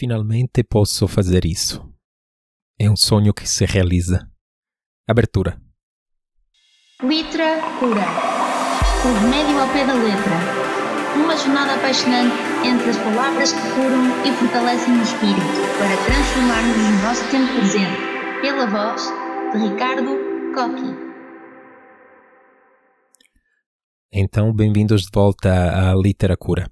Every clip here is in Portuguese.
Finalmente posso fazer isso. É um sonho que se realiza. Abertura. Litra Cura. O remédio ao pé da letra. Uma jornada apaixonante entre as palavras que curam e fortalecem o espírito para transformarmos o nosso tempo presente. Pela voz de Ricardo Coqui. Então, bem-vindos de volta à Literatura.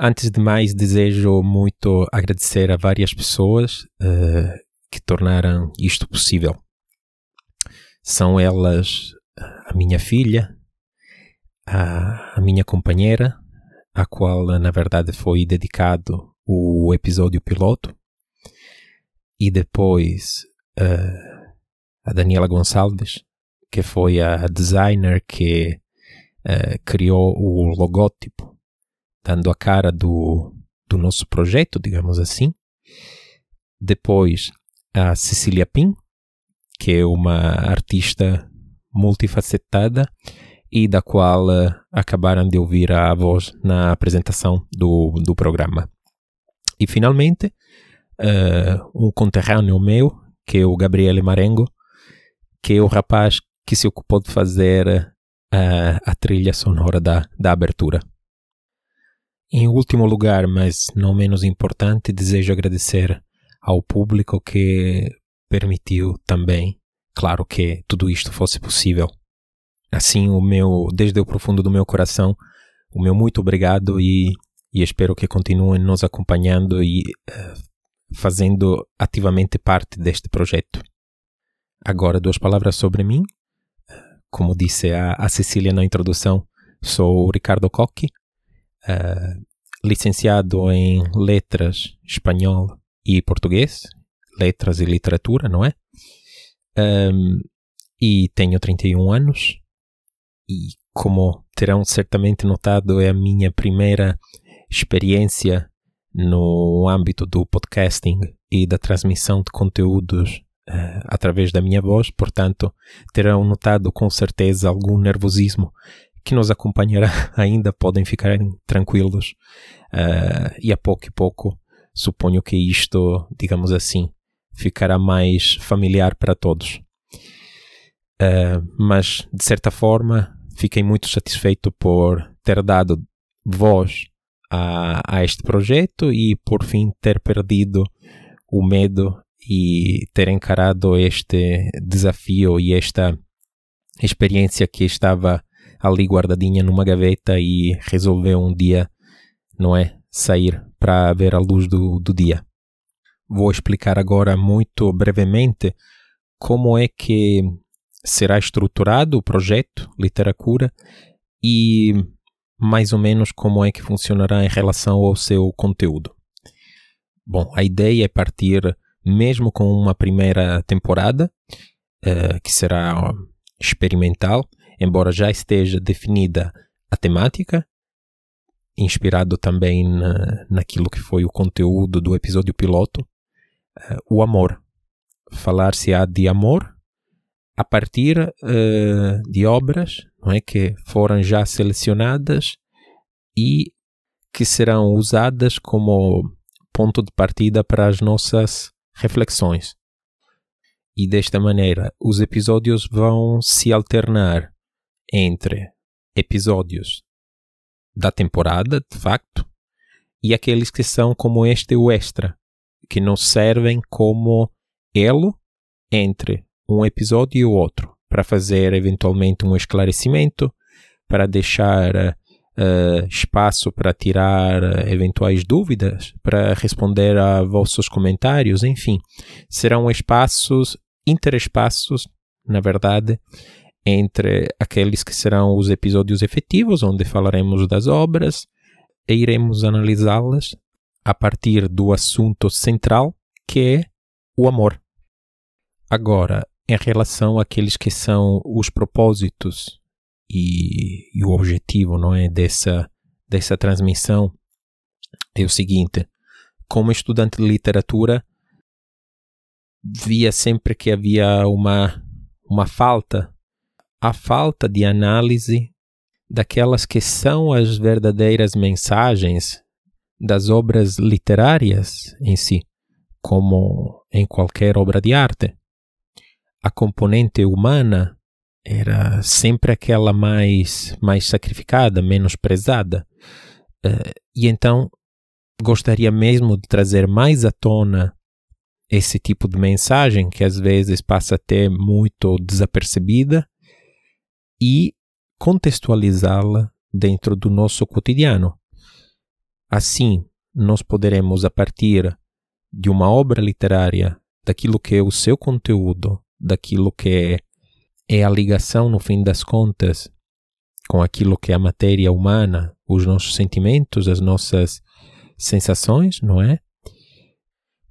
Antes de mais, desejo muito agradecer a várias pessoas uh, que tornaram isto possível. São elas a minha filha, a, a minha companheira, a qual na verdade foi dedicado o episódio piloto, e depois uh, a Daniela Gonçalves, que foi a designer que uh, criou o logótipo dando a cara do, do nosso projeto, digamos assim. Depois, a Cecília Pim, que é uma artista multifacetada e da qual uh, acabaram de ouvir a voz na apresentação do, do programa. E finalmente, uh, um conterrâneo meu, que é o Gabriele Marengo, que é o rapaz que se ocupou de fazer uh, a trilha sonora da, da abertura. Em último lugar, mas não menos importante, desejo agradecer ao público que permitiu também, claro que tudo isto fosse possível. Assim, o meu, desde o profundo do meu coração, o meu muito obrigado e, e espero que continuem nos acompanhando e uh, fazendo ativamente parte deste projeto. Agora, duas palavras sobre mim. Como disse a, a Cecília na introdução, sou o Ricardo Cocchi, uh, licenciado em letras espanhol e português, letras e literatura, não é? Um, e tenho 31 anos e como terão certamente notado é a minha primeira experiência no âmbito do podcasting e da transmissão de conteúdos uh, através da minha voz, portanto terão notado com certeza algum nervosismo que nos acompanhará ainda podem ficar tranquilos uh, e a pouco e pouco suponho que isto, digamos assim, ficará mais familiar para todos. Uh, mas de certa forma fiquei muito satisfeito por ter dado voz a, a este projeto e por fim ter perdido o medo e ter encarado este desafio e esta experiência que estava ali guardadinha numa gaveta e resolveu um dia, não é, sair para ver a luz do, do dia. Vou explicar agora muito brevemente como é que será estruturado o projeto Literacura e mais ou menos como é que funcionará em relação ao seu conteúdo. Bom, a ideia é partir mesmo com uma primeira temporada, uh, que será experimental, embora já esteja definida a temática, inspirado também na, naquilo que foi o conteúdo do episódio piloto, uh, o amor. Falar-se-á de amor a partir uh, de obras não é, que foram já selecionadas e que serão usadas como ponto de partida para as nossas reflexões. E desta maneira, os episódios vão se alternar entre episódios da temporada, de facto, e aqueles que são como este o extra, que nos servem como elo entre um episódio e o outro, para fazer eventualmente um esclarecimento, para deixar uh, espaço para tirar uh, eventuais dúvidas, para responder a vossos comentários, enfim, serão espaços, interespaços, na verdade, entre aqueles que serão os episódios efetivos, onde falaremos das obras e iremos analisá-las a partir do assunto central, que é o amor. Agora, em relação àqueles que são os propósitos e, e o objetivo, não é, dessa dessa transmissão é o seguinte: como estudante de literatura, via sempre que havia uma uma falta a falta de análise daquelas que são as verdadeiras mensagens das obras literárias em si, como em qualquer obra de arte. A componente humana era sempre aquela mais, mais sacrificada, menos prezada. Uh, e então gostaria mesmo de trazer mais à tona esse tipo de mensagem que às vezes passa até muito desapercebida e contextualizá-la dentro do nosso cotidiano. Assim, nós poderemos, a partir de uma obra literária, daquilo que é o seu conteúdo, daquilo que é, é a ligação, no fim das contas, com aquilo que é a matéria humana, os nossos sentimentos, as nossas sensações, não é?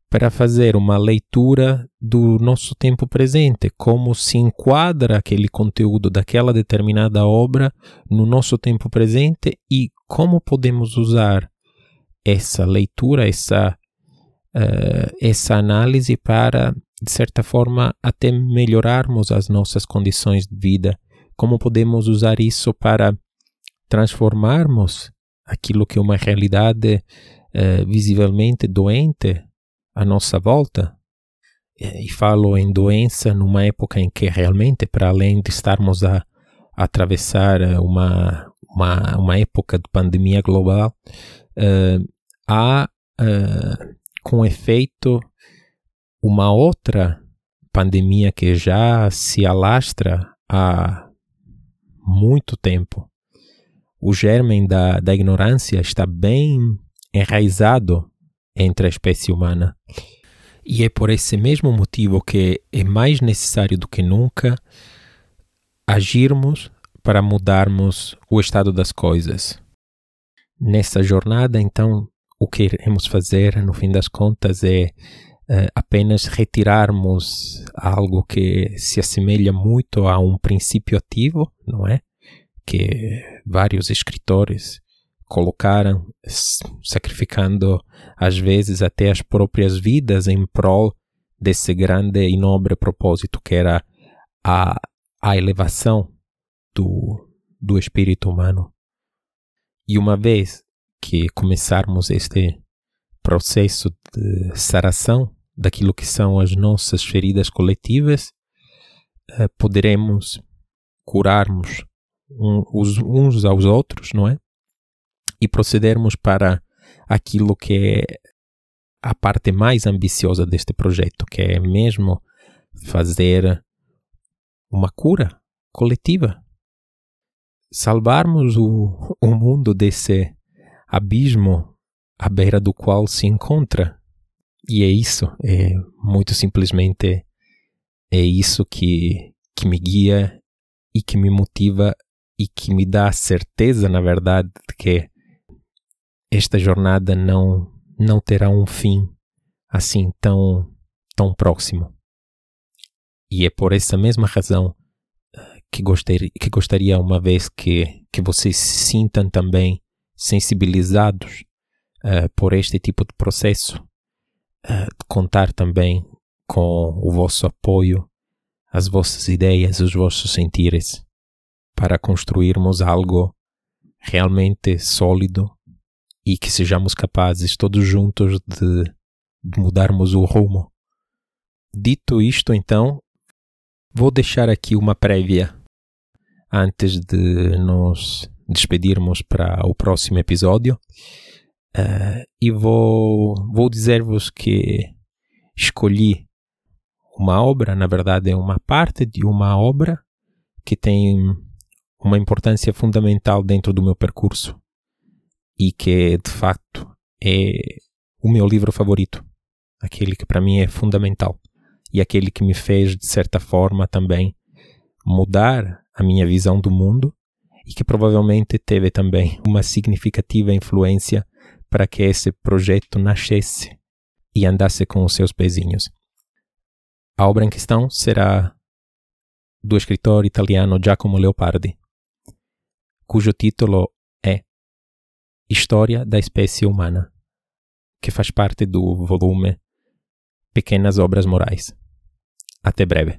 Para fazer uma leitura do nosso tempo presente, como se enquadra aquele conteúdo daquela determinada obra no nosso tempo presente e como podemos usar essa leitura, essa, uh, essa análise para, de certa forma, até melhorarmos as nossas condições de vida. Como podemos usar isso para transformarmos aquilo que é uma realidade uh, visivelmente doente à nossa volta? E falo em doença numa época em que realmente, para além de estarmos a, a atravessar uma, uma, uma época de pandemia global, uh, há uh, com efeito uma outra pandemia que já se alastra há muito tempo. O germen da, da ignorância está bem enraizado entre a espécie humana. E é por esse mesmo motivo que é mais necessário do que nunca agirmos para mudarmos o estado das coisas. Nessa jornada, então, o que iremos fazer, no fim das contas, é uh, apenas retirarmos algo que se assemelha muito a um princípio ativo, não é? Que vários escritores colocaram, sacrificando às vezes até as próprias vidas em prol desse grande e nobre propósito que era a, a elevação do, do espírito humano. E uma vez que começarmos este processo de saração daquilo que são as nossas feridas coletivas, uh, poderemos curarmos os, uns aos outros, não é? E procedermos para aquilo que é a parte mais ambiciosa deste projeto, que é mesmo fazer uma cura coletiva. Salvarmos o, o mundo desse abismo à beira do qual se encontra. E é isso, é muito simplesmente é isso que, que me guia e que me motiva e que me dá a certeza, na verdade, de que esta jornada não não terá um fim assim tão tão próximo. E é por essa mesma razão eh, que gostaria, que gostaria uma vez que, que vocês se sintam também sensibilizados uh, por este tipo de processo, uh, de contar também com o vosso apoio, as vossas ideias, os vossos sentires, para construirmos algo realmente sólido e que sejamos capazes todos juntos de, de mudarmos o rumo. Dito isto, então, vou deixar aqui uma prévia antes de nos despedirmos para o próximo episódio. Uh, e vou, vou dizer-vos que escolhi uma obra, na verdade é uma parte de uma obra que tem uma importância fundamental dentro do meu percurso e que de facto é o meu livro favorito, aquele que para mim é fundamental e aquele que me fez de certa forma também mudar a minha visão do mundo e que provavelmente teve também uma significativa influência para que esse projeto nascesse e andasse com os seus pezinhos. A obra em questão será do escritor italiano Giacomo Leopardi, cujo título História da Espécie Humana, que faz parte do volume Pequenas Obras Morais. Até breve.